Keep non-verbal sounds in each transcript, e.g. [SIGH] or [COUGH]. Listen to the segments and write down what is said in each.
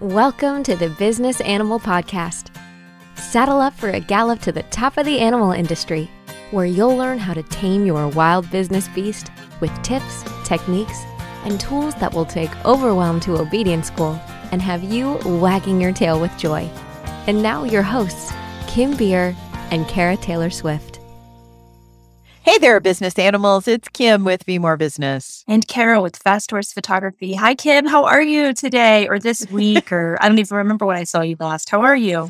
Welcome to the Business Animal Podcast. Saddle up for a gallop to the top of the animal industry, where you'll learn how to tame your wild business beast with tips, techniques, and tools that will take overwhelm to obedience school and have you wagging your tail with joy. And now, your hosts, Kim Beer and Kara Taylor Swift. Hey there, business animals. It's Kim with Be More Business. And Carol with Fast Horse Photography. Hi, Kim. How are you today or this [LAUGHS] week? or I don't even remember when I saw you last. How are you?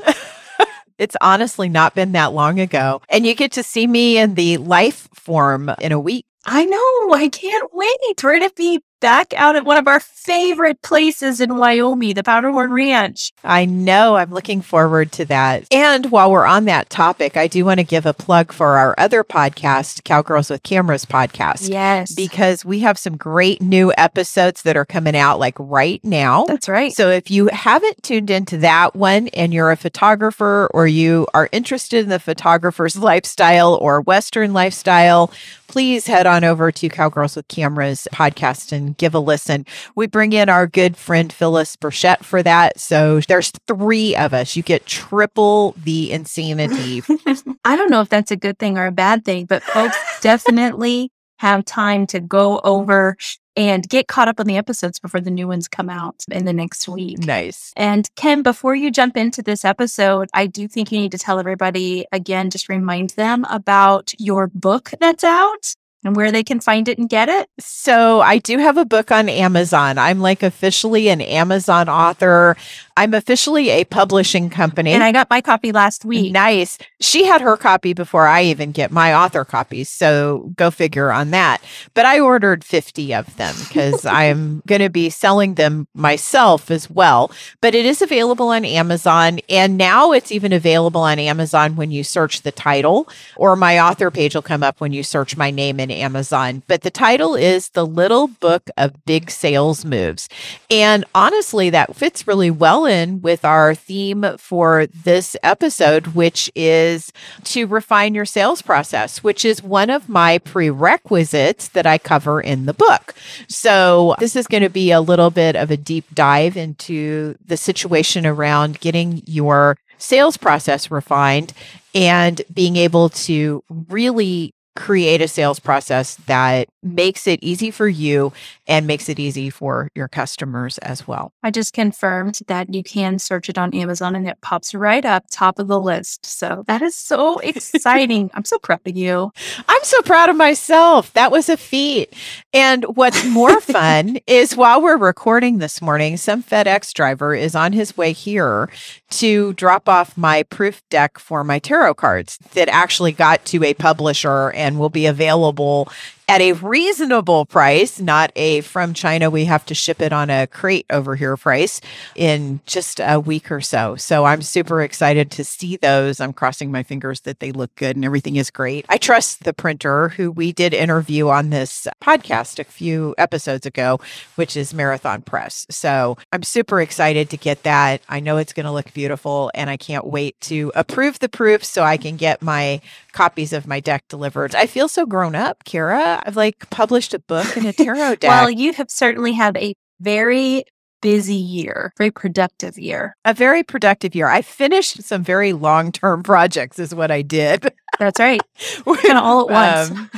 [LAUGHS] it's honestly not been that long ago. And you get to see me in the life form in a week. I know. I can't wait. We're going to be back out at one of our favorite places in Wyoming, the Powderhorn Ranch. I know. I'm looking forward to that. And while we're on that topic, I do want to give a plug for our other podcast, Cowgirls with Cameras podcast. Yes. Because we have some great new episodes that are coming out like right now. That's right. So if you haven't tuned into that one and you're a photographer or you are interested in the photographer's lifestyle or Western lifestyle, please head on over to Cowgirls with Cameras podcast and give a listen. We bring in our good friend Phyllis Burchett for that. So there's three of us. You get triple the insanity. [LAUGHS] I don't know if that's a good thing or a bad thing, but folks definitely have time to go over and get caught up on the episodes before the new ones come out in the next week. Nice. And Kim, before you jump into this episode, I do think you need to tell everybody again, just remind them about your book that's out and where they can find it and get it? So, I do have a book on Amazon. I'm like officially an Amazon author. I'm officially a publishing company. And I got my copy last week. Nice. She had her copy before I even get my author copies. So, go figure on that. But I ordered 50 of them because [LAUGHS] I'm going to be selling them myself as well. But it is available on Amazon. And now it's even available on Amazon when you search the title, or my author page will come up when you search my name Amazon. But the title is The Little Book of Big Sales Moves. And honestly, that fits really well in with our theme for this episode, which is to refine your sales process, which is one of my prerequisites that I cover in the book. So, this is going to be a little bit of a deep dive into the situation around getting your sales process refined and being able to really create a sales process that makes it easy for you and makes it easy for your customers as well. I just confirmed that you can search it on Amazon and it pops right up top of the list. So that is so exciting. I'm so proud of you. [LAUGHS] I'm so proud of myself. That was a feat. And what's more fun [LAUGHS] is while we're recording this morning, some FedEx driver is on his way here to drop off my proof deck for my tarot cards that actually got to a publisher and will be available at a reasonable price, not a from China, we have to ship it on a crate over here price in just a week or so. So I'm super excited to see those. I'm crossing my fingers that they look good and everything is great. I trust the printer who we did interview on this podcast a few episodes ago, which is Marathon Press. So I'm super excited to get that. I know it's going to look beautiful and I can't wait to approve the proofs so I can get my copies of my deck delivered. I feel so grown up, Kara. I've like published a book and a tarot [LAUGHS] deck. well, you have certainly had a very busy year, very productive year. A very productive year. I finished some very long term [LAUGHS] projects, is what I did. That's right. [LAUGHS] kind of all at once. Um,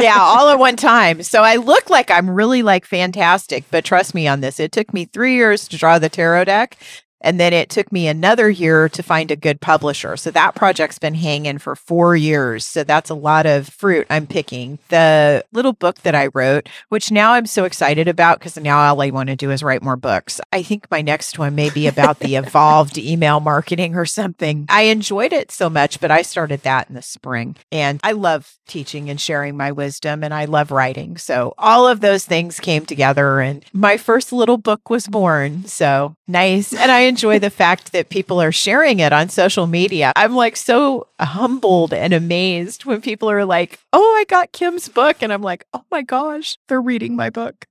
yeah, all at one time. So I look like I'm really like fantastic, but trust me on this. It took me three years to draw the tarot deck. And then it took me another year to find a good publisher. So that project's been hanging for four years. So that's a lot of fruit I'm picking. The little book that I wrote, which now I'm so excited about because now all I want to do is write more books. I think my next one may be about the [LAUGHS] evolved email marketing or something. I enjoyed it so much, but I started that in the spring. And I love teaching and sharing my wisdom and I love writing. So all of those things came together and my first little book was born. So nice. And I enjoy the fact that people are sharing it on social media. I'm like so humbled and amazed when people are like, oh, I got Kim's book. And I'm like, oh my gosh, they're reading my book.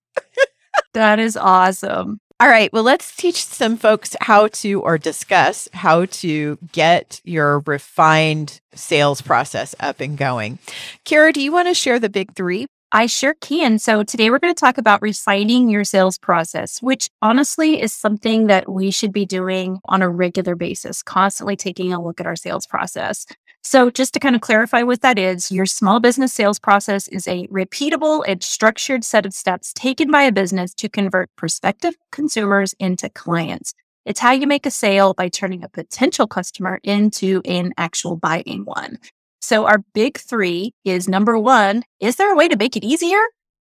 [LAUGHS] that is awesome. All right. Well, let's teach some folks how to or discuss how to get your refined sales process up and going. Kara, do you want to share the big three? I sure can. So today we're going to talk about refining your sales process, which honestly is something that we should be doing on a regular basis, constantly taking a look at our sales process. So, just to kind of clarify what that is, your small business sales process is a repeatable and structured set of steps taken by a business to convert prospective consumers into clients. It's how you make a sale by turning a potential customer into an actual buying one. So, our big three is number one, is there a way to make it easier?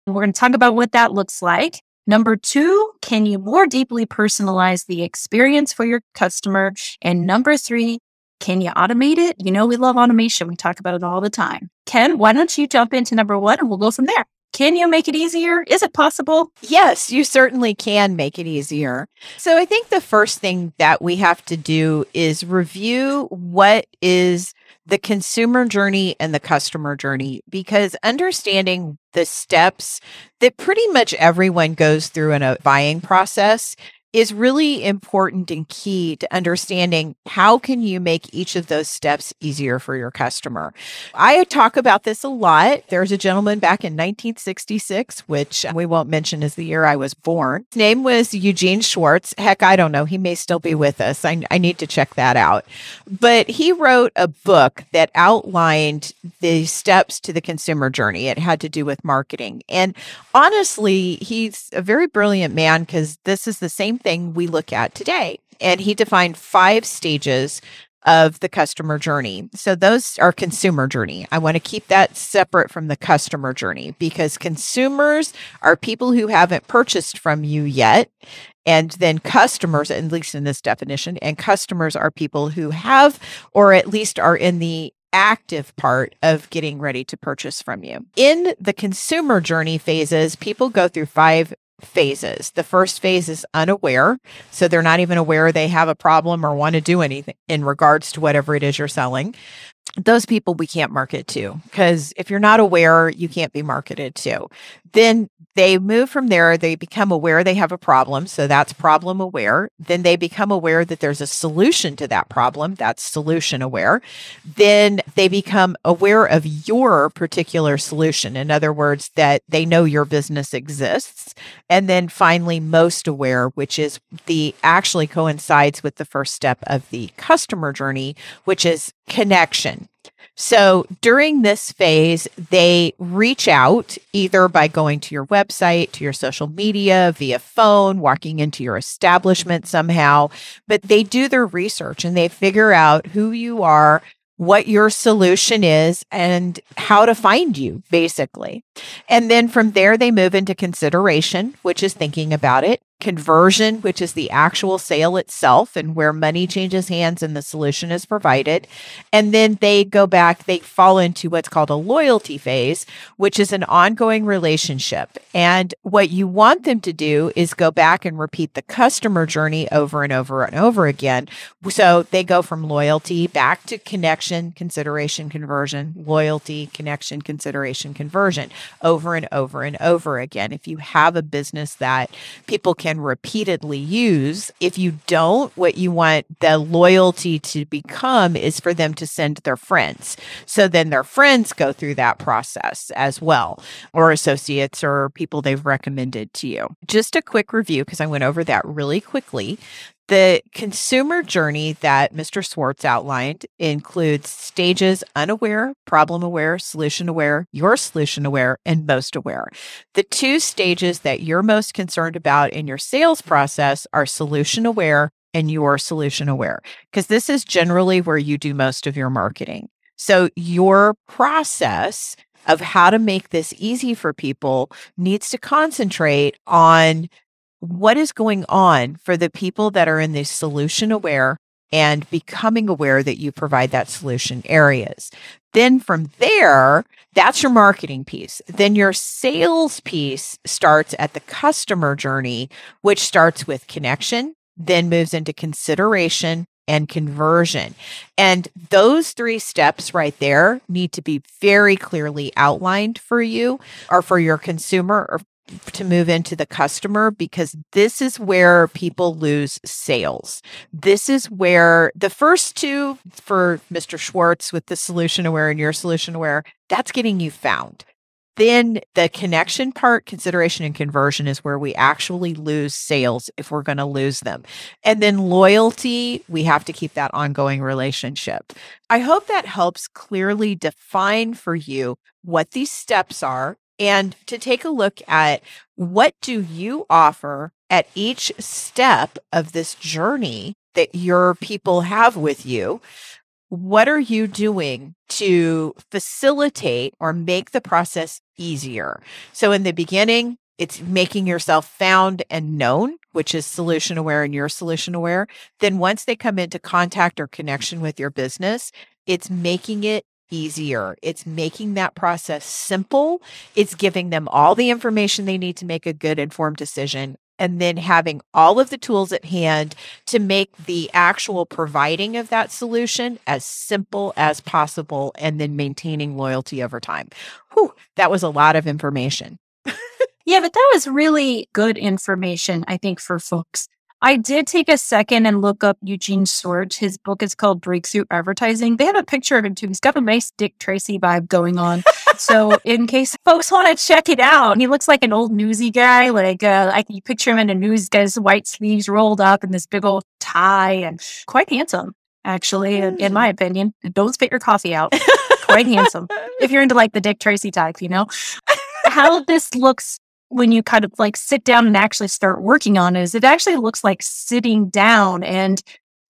And we're going to talk about what that looks like. Number two, can you more deeply personalize the experience for your customer? And number three, can you automate it? You know, we love automation. We talk about it all the time. Kim, why don't you jump into number one and we'll go from there? Can you make it easier? Is it possible? Yes, you certainly can make it easier. So I think the first thing that we have to do is review what is the consumer journey and the customer journey because understanding the steps that pretty much everyone goes through in a buying process is really important and key to understanding how can you make each of those steps easier for your customer. I talk about this a lot. There's a gentleman back in 1966, which we won't mention as the year I was born. His name was Eugene Schwartz. Heck, I don't know. He may still be with us. I, I need to check that out. But he wrote a book that outlined the steps to the consumer journey. It had to do with marketing. And honestly, he's a very brilliant man because this is the same thing we look at today. And he defined five stages of the customer journey. So those are consumer journey. I want to keep that separate from the customer journey because consumers are people who haven't purchased from you yet. And then customers, at least in this definition, and customers are people who have or at least are in the active part of getting ready to purchase from you. In the consumer journey phases, people go through five phases. The first phase is unaware. So they're not even aware they have a problem or want to do anything in regards to whatever it is you're selling. Those people we can't market to because if you're not aware, you can't be marketed to. Then they move from there, they become aware they have a problem. So that's problem aware. Then they become aware that there's a solution to that problem. That's solution aware. Then they become aware of your particular solution. In other words, that they know your business exists. And then finally, most aware, which is the actually coincides with the first step of the customer journey, which is connection. So during this phase, they reach out either by going to your website, to your social media, via phone, walking into your establishment somehow, but they do their research and they figure out who you are, what your solution is and how to find you, basically. And then from there, they move into consideration, which is thinking about it conversion, which is the actual sale itself and where money changes hands and the solution is provided. And then they go back, they fall into what's called a loyalty phase, which is an ongoing relationship. And what you want them to do is go back and repeat the customer journey over and over and over again. So they go from loyalty back to connection, consideration, conversion, loyalty, connection, consideration, conversion over and over and over again. If you have a business that people can can repeatedly use. If you don't, what you want the loyalty to become is for them to send their friends. So then their friends go through that process as well, or associates or people they've recommended to you. Just a quick review, because I went over that really quickly. The consumer journey that Mr. Schwartz outlined includes stages unaware, problem aware, solution aware, your solution aware, and most aware. The two stages that you're most concerned about in your sales process are solution aware and your solution aware, because this is generally where you do most of your marketing. So your process of how to make this easy for people needs to concentrate on what is going on for the people that are in the solution aware and becoming aware that you provide that solution areas. Then from there, that's your marketing piece. Then your sales piece starts at the customer journey, which starts with connection, then moves into consideration and conversion. And those three steps right there need to be very clearly outlined for you or for your consumer or to move into the customer because this is where people lose sales. This is where the first two for Mr. Schwartz with the solution aware and your solution aware, that's getting you found. then the connection part, consideration and conversion is where we actually lose sales if we're going to lose them. And then loyalty, we have to keep that ongoing relationship. I hope that helps clearly define for you what these steps are and to take a look at what do you offer at each step of this journey that your people have with you what are you doing to facilitate or make the process easier? So, in the beginning, it's making yourself found and known, which is solution aware and you're solution aware. Then, once they come into contact or connection with your business, it's making it easier. It's making that process simple. It's giving them all the information they need to make a good informed decision and then having all of the tools at hand to make the actual providing of that solution as simple as possible and then maintaining loyalty over time. Whew, that was a lot of information. [LAUGHS] yeah, but that was really good information, I think, for folks. I did take a second and look up Eugene Schwartz. His book is called Breakthrough Advertising. They have a picture of him too. He's got a nice Dick Tracy vibe going on. [LAUGHS] so in case folks want to check it out, he looks like an old newsy guy. Like uh, I can picture him in a news guy's white sleeves rolled up and this big old tie and quite handsome, actually, in, in my opinion. Don't spit your coffee out. quite [LAUGHS] handsome. If you're into like the Dick Tracy type, you know. How this looks when you kind of like sit down and actually start working on it is it actually looks like sitting down and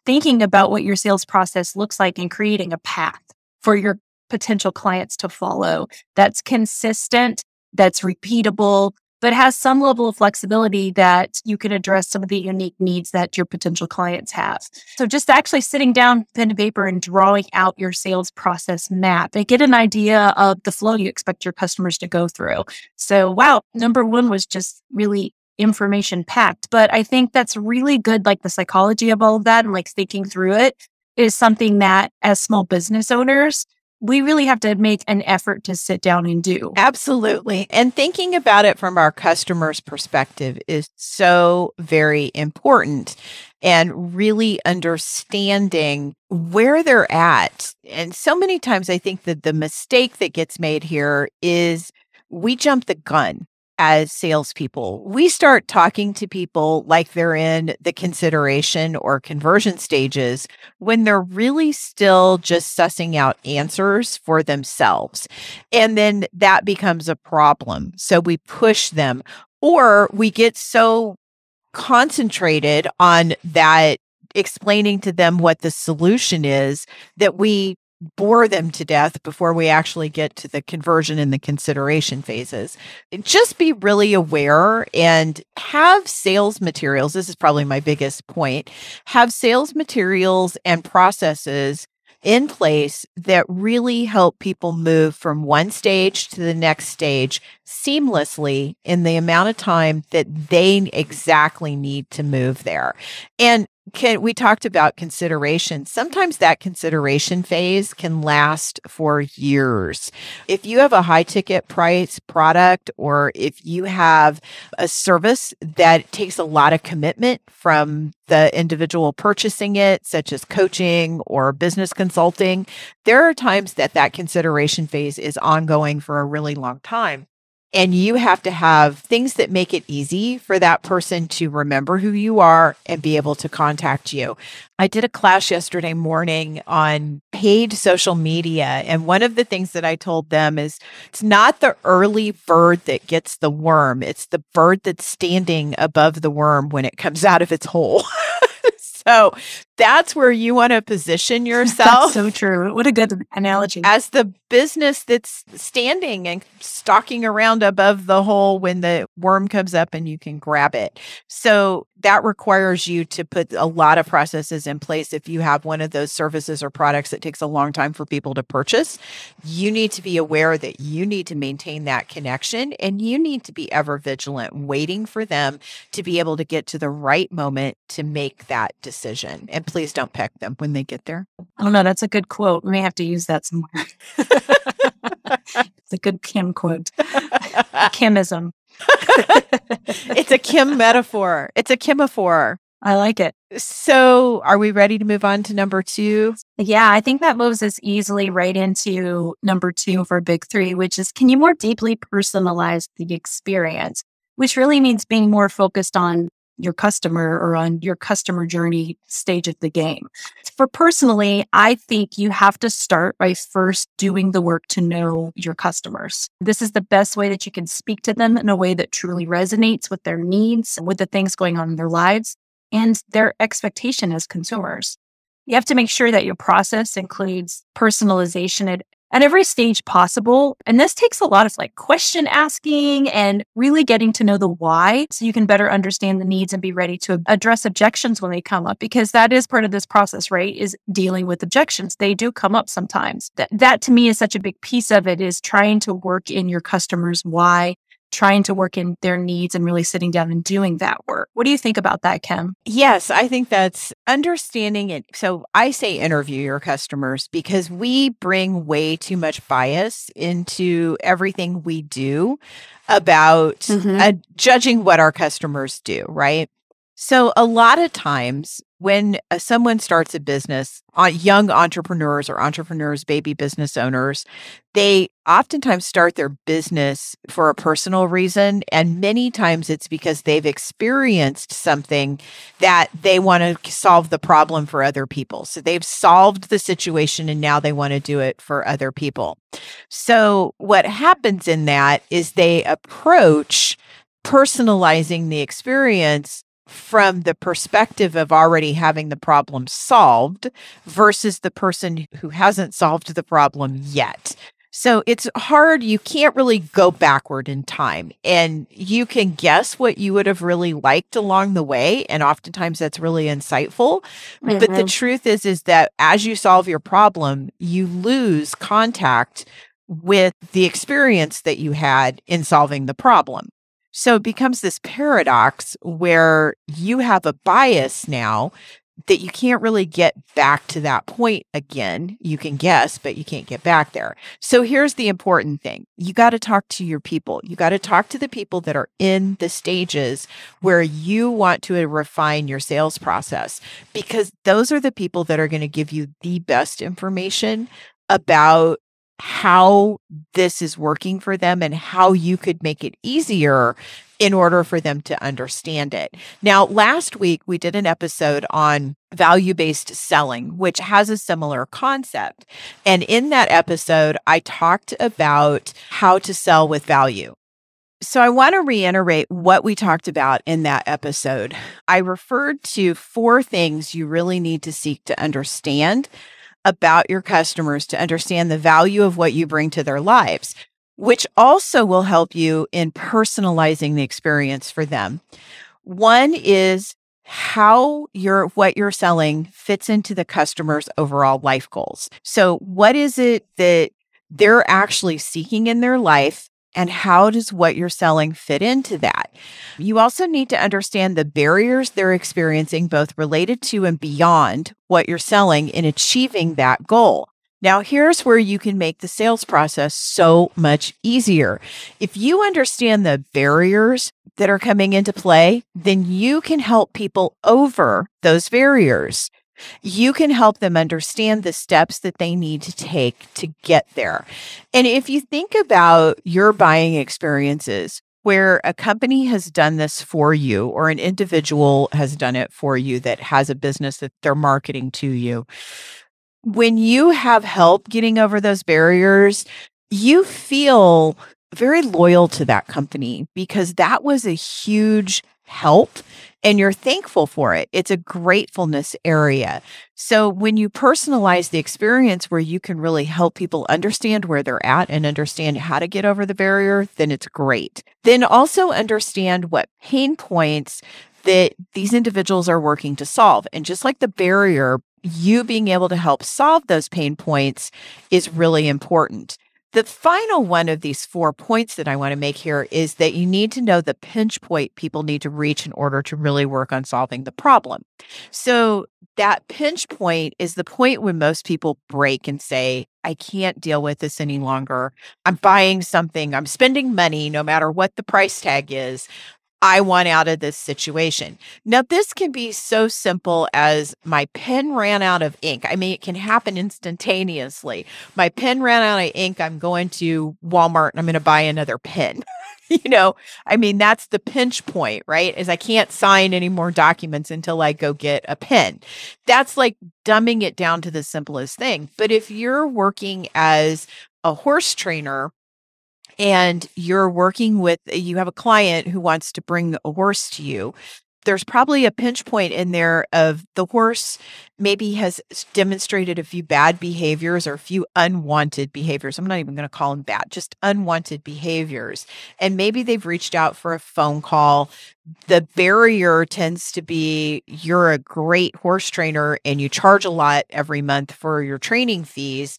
thinking about what your sales process looks like and creating a path for your potential clients to follow that's consistent, that's repeatable, but has some level of flexibility that you can address some of the unique needs that your potential clients have. So just actually sitting down, pen and paper, and drawing out your sales process map and get an idea of the flow you expect your customers to go through. So, wow, number one was just really information packed. But I think that's really good, like the psychology of all of that and like thinking through it is something that as small business owners, we really have to make an effort to sit down and do. Absolutely. And thinking about it from our customer's perspective is so very important and really understanding where they're at. And so many times I think that the mistake that gets made here is we jump the gun as salespeople. We start talking to people like they're in the consideration or conversion stages when they're really still just sussing out answers for themselves. And then that becomes a problem. So we push them or we get so concentrated on that explaining to them what the solution is that we bore them to death before we actually get to the conversion and the consideration phases. Just be really aware and have sales materials. This is probably my biggest point. Have sales materials and processes in place that really help people move from one stage to the next stage seamlessly in the amount of time that they exactly need to move there. And can we talked about consideration. Sometimes that consideration phase can last for years. If you have a high ticket price product or if you have a service that takes a lot of commitment from the individual purchasing it such as coaching or business consulting there are times that that consideration phase is ongoing for a really long time and you have to have things that make it easy for that person to remember who you are and be able to contact you. I did a class yesterday morning on paid social media. And one of the things that I told them is it's not the early bird that gets the worm, it's the bird that's standing above the worm when it comes out of its hole. [LAUGHS] so that's where you want to position [LAUGHS] yourself. That's so true. What a good analogy. As the business that's standing and stalking around above the hole when the worm comes up and you can grab it. So that requires you to put a lot of processes in place. If you have one of those services or products that takes a long time for people to purchase, you need to be aware that you need to maintain that connection and you need to be ever vigilant, waiting for them to be able to get to the right moment to make that decision. And please don't peck them when they get there. Oh, I don't know. That's a good quote. We may have to use that somewhere. it's a good Kim quote. [LAUGHS] Kimism. it's a Kim metaphor. It's a Kimiphor. I like it. So, are we ready to move on to number two? Yeah, I think that moves us easily right into number two for big three, which is can you more deeply personalize the experience? Which really means being more focused on your customer or on your customer journey stage of the game. For personally, I think you have to start by first doing the work to know your customers. This is the best way that you can speak to them in a way that truly resonates with their needs, with the things going on in their lives, and their expectation as consumers. You have to make sure that your process includes personalization at at every stage possible. And this takes a lot of like question asking and really getting to know the why so you can better understand the needs and be ready to address objections when they come up because that is part of this process, right? Is dealing with objections. They do come up sometimes. That that to me is such a big piece of it is trying to work in your customers why trying to work in their needs and really sitting down and doing that work. What do you think about that, Kim? Yes, I think that's understanding it. So I say interview your customers because we bring way too much bias into everything we do about mm-hmm. uh, judging what our customers do, right? So, a lot of times when uh, someone starts a business, uh, young entrepreneurs or entrepreneurs, baby business owners, they oftentimes start their business for a personal reason. And many times it's because they've experienced something that they want to solve the problem for other people. So, they've solved the situation and now they want to do it for other people. So, what happens in that is they approach personalizing the experience from the perspective of already having the problem solved versus the person who hasn't solved the problem yet. So it's hard. You can't really go backward in time. And you can guess what you would have really liked along the way. And oftentimes that's really insightful. Mm-hmm. But the mm-hmm. truth is, is that as you solve your problem, you lose contact with the experience that you had in solving the problem. So it becomes this paradox where you have a bias now that you can't really get back to that point again. You can guess, but you can't get back there. So here's the important thing you got to talk to your people. You got to talk to the people that are in the stages where you want to uh, refine your sales process because those are the people that are going to give you the best information about how this is working for them and how you could make it easier in order for them to understand it. Now, last week we did an episode on value based selling, which has a similar concept. And in that episode, I talked about how to sell with value. So, I want to reiterate what we talked about in that episode. I referred to four things you really need to seek to understand about your customers to understand the value of what you bring to their lives, which also will help you in personalizing the experience for them. One is how your what you're selling fits into the customer's overall life goals. So what is it that they're actually seeking in their life and how does what you're selling fit into that? You also need to understand the barriers they're experiencing, both related to and beyond what you're selling in achieving that goal. Now, here's where you can make the sales process so much easier. If you understand the barriers that are coming into play, then you can help people over those barriers you can help them understand the steps that they need to take to get there. And if you think about your buying experiences, where a company has done this for you or an individual has done it for you that has a business that they're marketing to you, when you have help getting over those barriers, you feel very loyal to that company because that was a huge help and you're thankful for it. It's a gratefulness area. So when you personalize the experience where you can really help people understand where they're at and understand how to get over the barrier, then it's great. Then also understand what pain points that these individuals are working to solve. And just like the barrier, you being able to help solve those pain points is really important. The final one of these four points that I want to make here is that you need to know the pinch point people need to reach in order to really work on solving the problem. So, that pinch point is the point when most people break and say, I can't deal with this any longer. I'm buying something, I'm spending money no matter what the price tag is. I want out of this situation. Now, this can be so simple as my pen ran out of ink. I mean, it can happen instantaneously. My pen ran out of ink. I'm going to Walmart and I'm going to buy another pen. [LAUGHS] you know, I mean, that's the pinch point, right? Is I can't sign any more documents until I go get a pen. That's like dumbing it down to the simplest thing. But if you're working as a horse trainer, and you're working with, eh, you have a client who wants to bring a horse to you, there's probably a pinch point in there of the horse maybe has demonstrated a few bad behaviors or a few unwanted behaviors. I'm not even going to call them bad, just unwanted behaviors. And maybe they've reached out for a phone call. The barrier tends to be you're a great horse trainer and you charge a lot every month for your training fees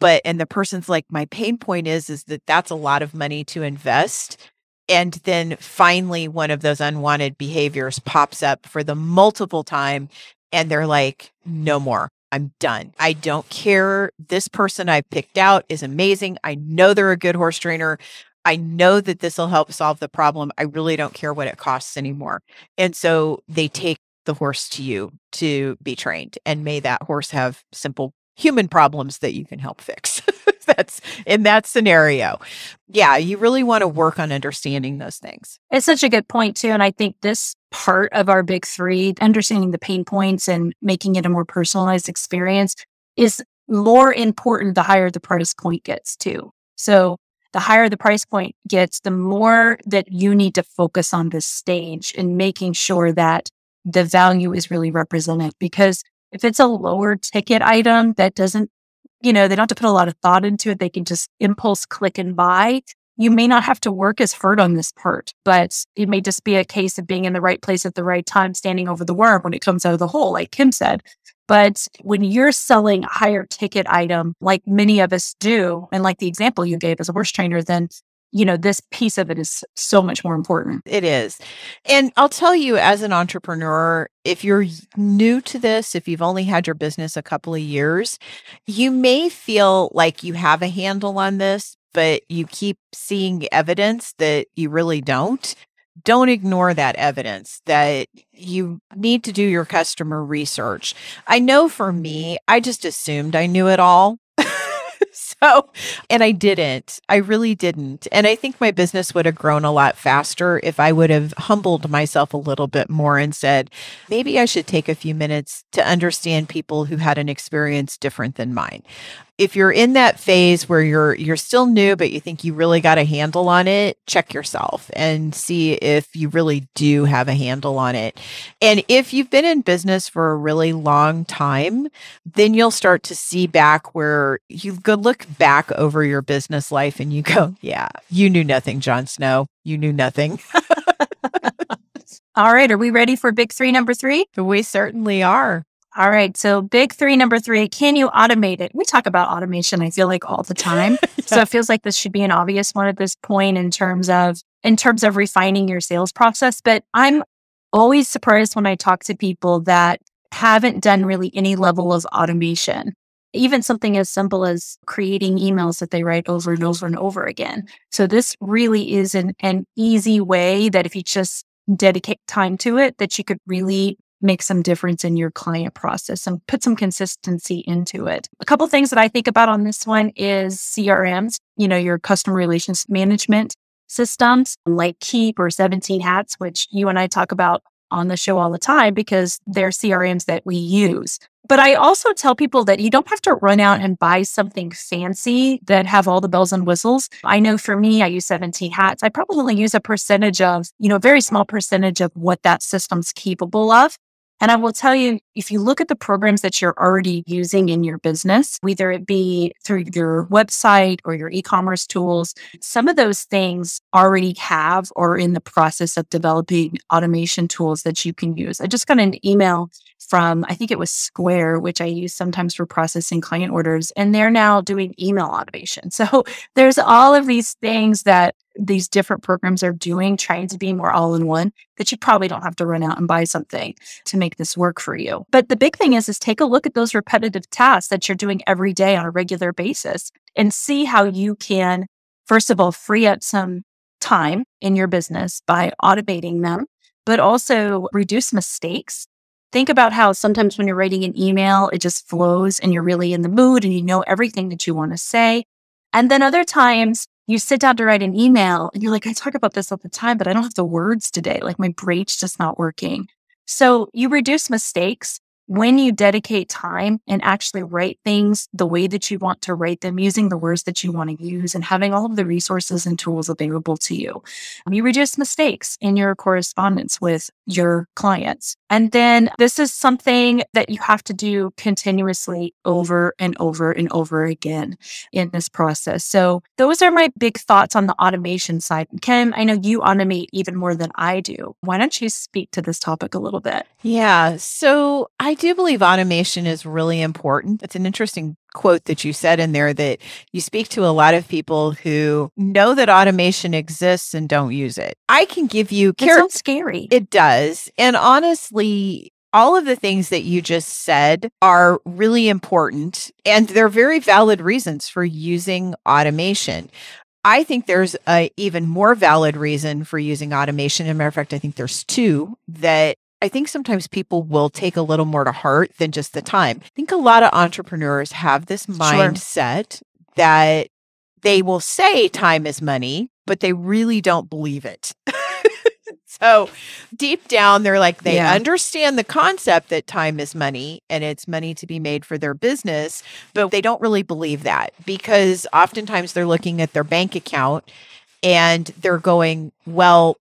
but and the person's like my pain point is is that that's a lot of money to invest and then finally one of those unwanted behaviors pops up for the multiple time and they're like no more. I'm done. I don't care. This person i've picked out is amazing. I know they're a good horse trainer. I know that this will help solve the problem. I really don't care what it costs anymore. And so they take the horse to you to be trained and may that horse have simple human problems that you can help fix. [LAUGHS] That's in that scenario. Yeah, you really want to work on understanding those things. It's such a good point, too. And I think this part of our big three, understanding the pain points and making it a more personalized experience, is more important the higher the price point gets, too. So the higher the price point gets, the more that you need to focus on this stage and making sure that the value is really represented because if it's a lower ticket item that doesn't, you know, they don't have to put a lot of thought into it, they can just impulse click and buy. You may not have to work as hard on this part, but it may just be a case of being in the right place at the right time, standing over the worm when it comes out of the hole, like Kim said. But when you're selling a higher ticket item, like many of us do, and like the example you gave as a horse trainer, then you know, this piece of it is so much more important. It is. And I'll tell you, as an entrepreneur, if you're new to this, if you've only had your business a couple of years, you may feel like you have a handle on this, but you keep seeing evidence that you really don't. Don't ignore that evidence that you need to do your customer research. I know for me, I just assumed I knew it all [LAUGHS] [LAUGHS] so, and I didn't. I really didn't. And I think my business would have grown a lot faster if I would have humbled myself a little bit more and said, maybe I should take a few minutes to understand people who had an experience different than mine if you're in that phase where you're you're still new but you think you really got a handle on it check yourself and see if you really do have a handle on it. And if you've been in business for a really long time then you'll start to see back where you go look back over your business life and you go [LAUGHS] yeah you knew nothing jon snow. You knew nothing. [LAUGHS] All right are we ready for big three number three? We certainly are all right. So, big three, number three, can you automate it? We talk about automation, I feel like all the time. [LAUGHS] yeah. So, it feels like this should be an obvious one at this point in terms of in terms of refining your sales process. But I'm always surprised when I talk to people that haven't done really any level of automation. Even something as simple as creating emails that they write over and over and over again. So this really is an, an easy way that if you just dedicate time to it, that you could really make some difference in your client process and put some consistency into it. A couple things that I think about on this one is CRMs, you know, your customer relations management systems like Keap or 17 Hats, which you and I talk about on the show all the time because they're CRMs that we use. But I also tell people that you don't have to run out and buy something fancy that have all the bells and whistles. I know for me, I use 17 hats. I probably only use a percentage of, you know, a very small percentage of what that system's capable of. And I will tell you, if you look at the programs that you're already using in your business, whether it be through your website or your e commerce tools, some of those things already have or are in the process of developing automation tools that you can use. I just got an email from, I think it was Square, which I use sometimes for processing client orders, and they're now doing email automation. [LAUGHS] So there's all of these things that these different programs are doing, trying to be more all in one, that you probably don't have to run out and buy something to make this work for you. But the big thing is, is take a look at those repetitive tasks that you're doing every day on a regular basis and see how you can, first of all, free up some time in your business by automating them, but also reduce mistakes. Think about how sometimes when you're writing an email, it just flows and you're really in the mood and you know everything that you want to say. And then other times you sit down to write an email and you're like, I talk about this all the time, but I don't have the words today. Like my brain's just not working. So you reduce mistakes when you dedicate time and actually write things the way that you want to write them, using the words that you want to use, and having all of the resources and tools available to you, you reduce mistakes in your correspondence with your clients. And then this is something that you have to do continuously over and over and over again in this process. So, those are my big thoughts on the automation side. Kim, I know you automate even more than I do. Why don't you speak to this topic a little bit? Yeah. So, I do believe automation is really important. It's an interesting quote that you said in there that you speak to a lot of people who know that automation exists and don't use it. I can give you It sounds scary. It does. And honestly, all of the things that you just said are really important and they're very valid reasons for using automation. I think there's a even more valid reason for using automation. As a matter of fact, I think there's two that I think sometimes people will take a little more to heart than just the time. I think a lot of entrepreneurs have this mindset that they will say time is money, but they really don't believe it. [LAUGHS] so deep down, they're like, they Yeah. understand the concept that time is money and it's money to be made for their business, but they don't really believe that because oftentimes they're looking at their bank account and they're going, well,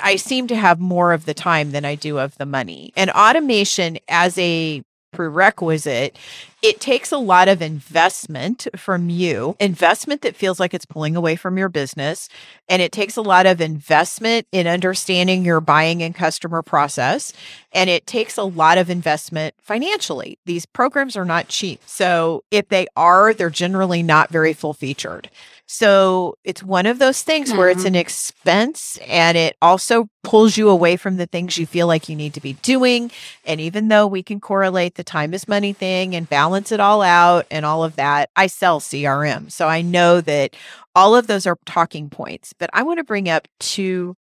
I seem to have more of the time than I do of the money. And automation as a prerequisite, it takes a lot of investment from you, investment that feels like it's pulling away from your business. And it takes a lot of investment in understanding your buying and customer process. And it takes a lot of investment financially. These programs are not cheap. So if they are, they're generally not very full featured. So it's one of those things where it's an mm-hmm. expense and it also pulls you away from the things you feel like you need to be doing. And even though we can correlate the time is money thing and balance it all out and all of that, I sell CRM. So I know that all of those are talking points, but I want to bring up two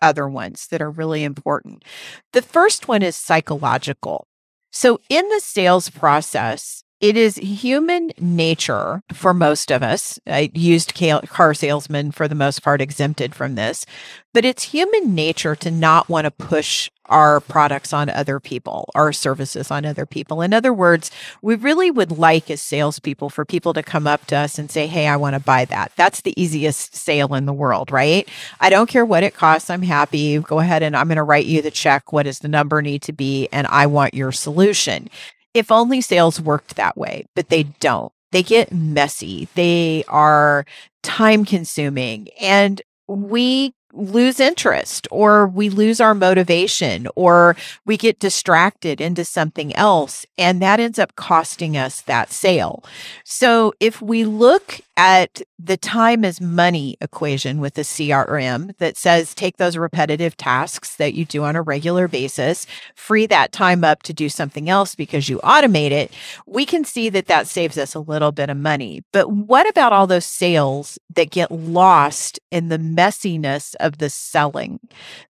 other ones that are really important. The first one is psychological. So in the sales process, it is human nature for most of us. I used car salesmen for the most part exempted from this, but it's human nature to not want to push our products on other people, our services on other people. In other words, we really would like as salespeople for people to come up to us and say, Hey, I want to buy that. That's the easiest sale in the world, right? I don't care what it costs. I'm happy. Go ahead and I'm going to write you the check. What does the number need to be? And I want your solution. If only sales worked that way, but they don't. They get messy. They are time consuming and we lose interest or we lose our motivation or we get distracted into something else and that ends up costing us that sale. So if we look at the time is money equation with the CRM that says take those repetitive tasks that you do on a regular basis, free that time up to do something else because you automate it, we can see that that saves us a little bit of money. But what about all those sales that get lost in the messiness of the selling?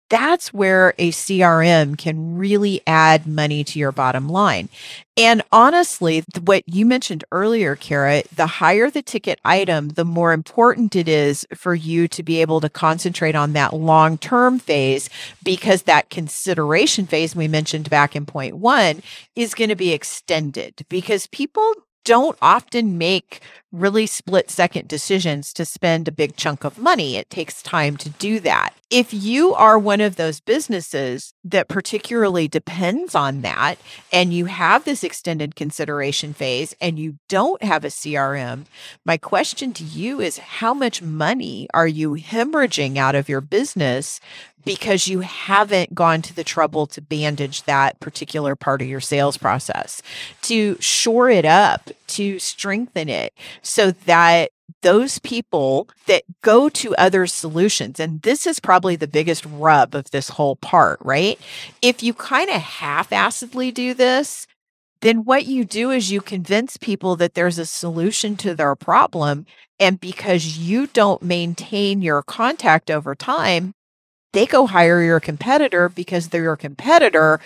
That's where a CRM can really add money to your bottom line. And honestly, what you mentioned earlier, Kara, the higher the ticket item, the more important it is for you to be able to concentrate on that long term phase because that consideration phase we mentioned back in point one is going to be extended because people don't often make really split second decisions to spend a big chunk of money. It takes time to do that. If you are one of those businesses that particularly depends on that and you have this extended consideration phase and you don't have a CRM, my question to you is how much money are you hemorrhaging out of your business because you haven't gone to the trouble to bandage that particular part of your sales process, to shore it up, to strengthen it so that those people that go to other solutions, and this is probably the biggest rub of this whole part, right? If you kind of half assedly do this, then what you do is you convince people that there's a solution to their problem. And because you don't maintain your contact over time, they go hire your competitor because they're your competitor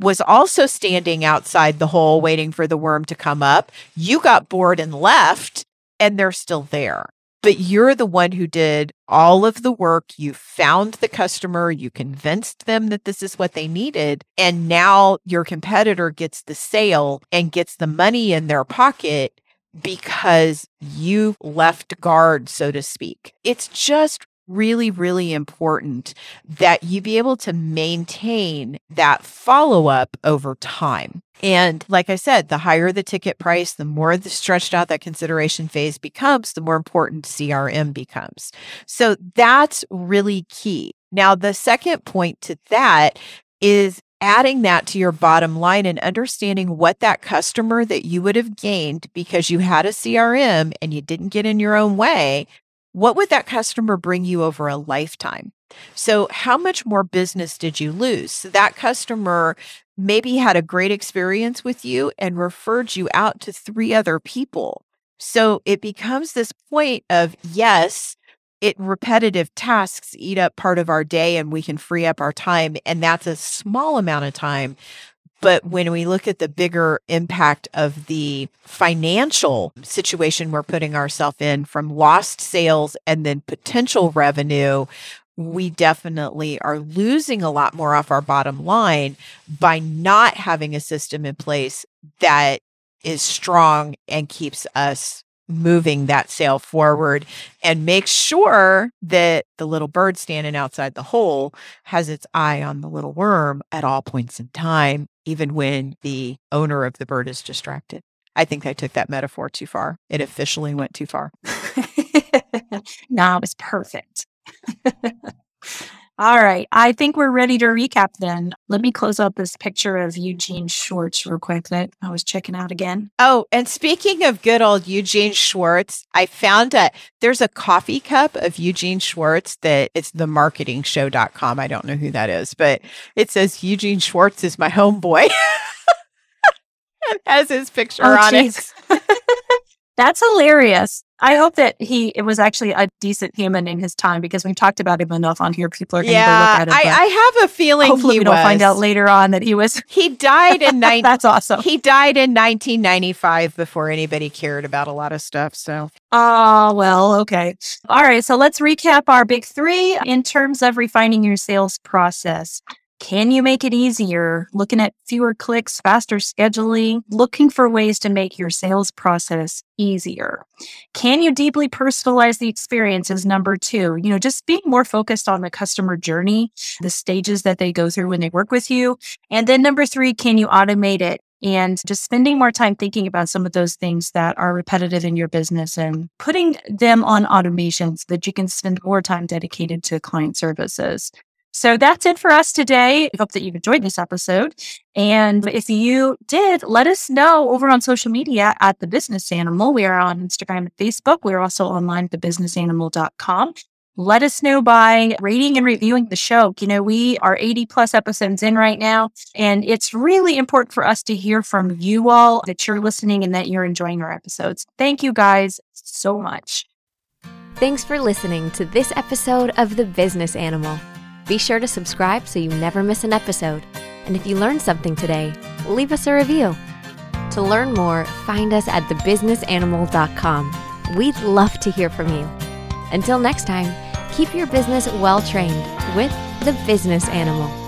was also standing outside the hole waiting for the worm to come up. You got bored and left, and they're still there. But you're the one who did all of the work. You found the customer, you convinced them that this is what they needed. And now your competitor gets the sale and gets the money in their pocket because you left guard, so to speak. It's just really, really important that you be able to maintain that follow up over time. And like I said, the higher the ticket price, the more the stretched out that consideration phase becomes, the more important CRM becomes. So that's really key. Now, the second point to that is adding that to your bottom line and understanding what that customer that you would have gained because you had a CRM and you didn't get in your own way what would that customer bring you over a lifetime? So, how much more business did you lose? So that customer maybe had a great experience with you and referred you out to three other people. So, it becomes this point of yes, it repetitive tasks eat up part of our day and we can free up our time. And that's a small amount of time. But when we look at the bigger impact of the financial situation we're putting ourselves in from lost sales and then potential revenue, we definitely are losing a lot more off our bottom line by not having a system in place that is strong and keeps us moving that sale forward and make sure that the little bird standing outside the hole has its eye on the little worm at all points in time even when the owner of the bird is distracted. I think I took that metaphor too far. It officially went too far. [LAUGHS] no, it was perfect. [LAUGHS] All right. I think we're ready to recap then. Let me close up this picture of Eugene Schwartz real quick that I was checking out again. Oh, and speaking of good old Eugene Schwartz, I found that there's a coffee cup of Eugene Schwartz that it's the marketingshow.com. I don't know who that is, but it says Eugene Schwartz is my homeboy. [LAUGHS] and has his picture oh, on geez. it. [LAUGHS] That's hilarious. I hope that he it was actually a decent human in his time because we've talked about him enough on here. People are going to yeah, look at it. I, I, have a feeling hopefully we don't find out later on that he was. [LAUGHS] He died in [LAUGHS] ni- That's awesome. He died in 1995 before anybody cared about a lot of stuff. So. Oh well, okay. All right. So let's recap our big three in terms of refining your sales process. Can you make it easier? Looking at fewer clicks, faster scheduling, looking for ways to make your sales process easier. Can you deeply personalize the experience is number two. You know, just being more focused on the customer journey, the stages that they go through when they work with you. And then number three, can you automate it? And just spending more time thinking about some of those things that are repetitive in your business and putting them on automation so that you can spend more time dedicated to client services. So that's it for us today. I hope that you've enjoyed this episode. And if you did, let us know over on social media at The Business Animal. We are on Instagram and Facebook. We're also online at thebusinessanimal.com. Let us know by rating and reviewing the show. You know, we are 80 plus episodes in right now, and it's really important for us to hear from you all that you're listening and that you're enjoying our episodes. Thank you guys so much. Thanks for listening to this episode of The Business Animal. Be sure to subscribe so you never miss an episode. And if you learned something today, leave us a review. To learn more, find us at thebusinessanimal.com. We'd love to hear from you. Until next time, keep your business well trained with the Business Animal.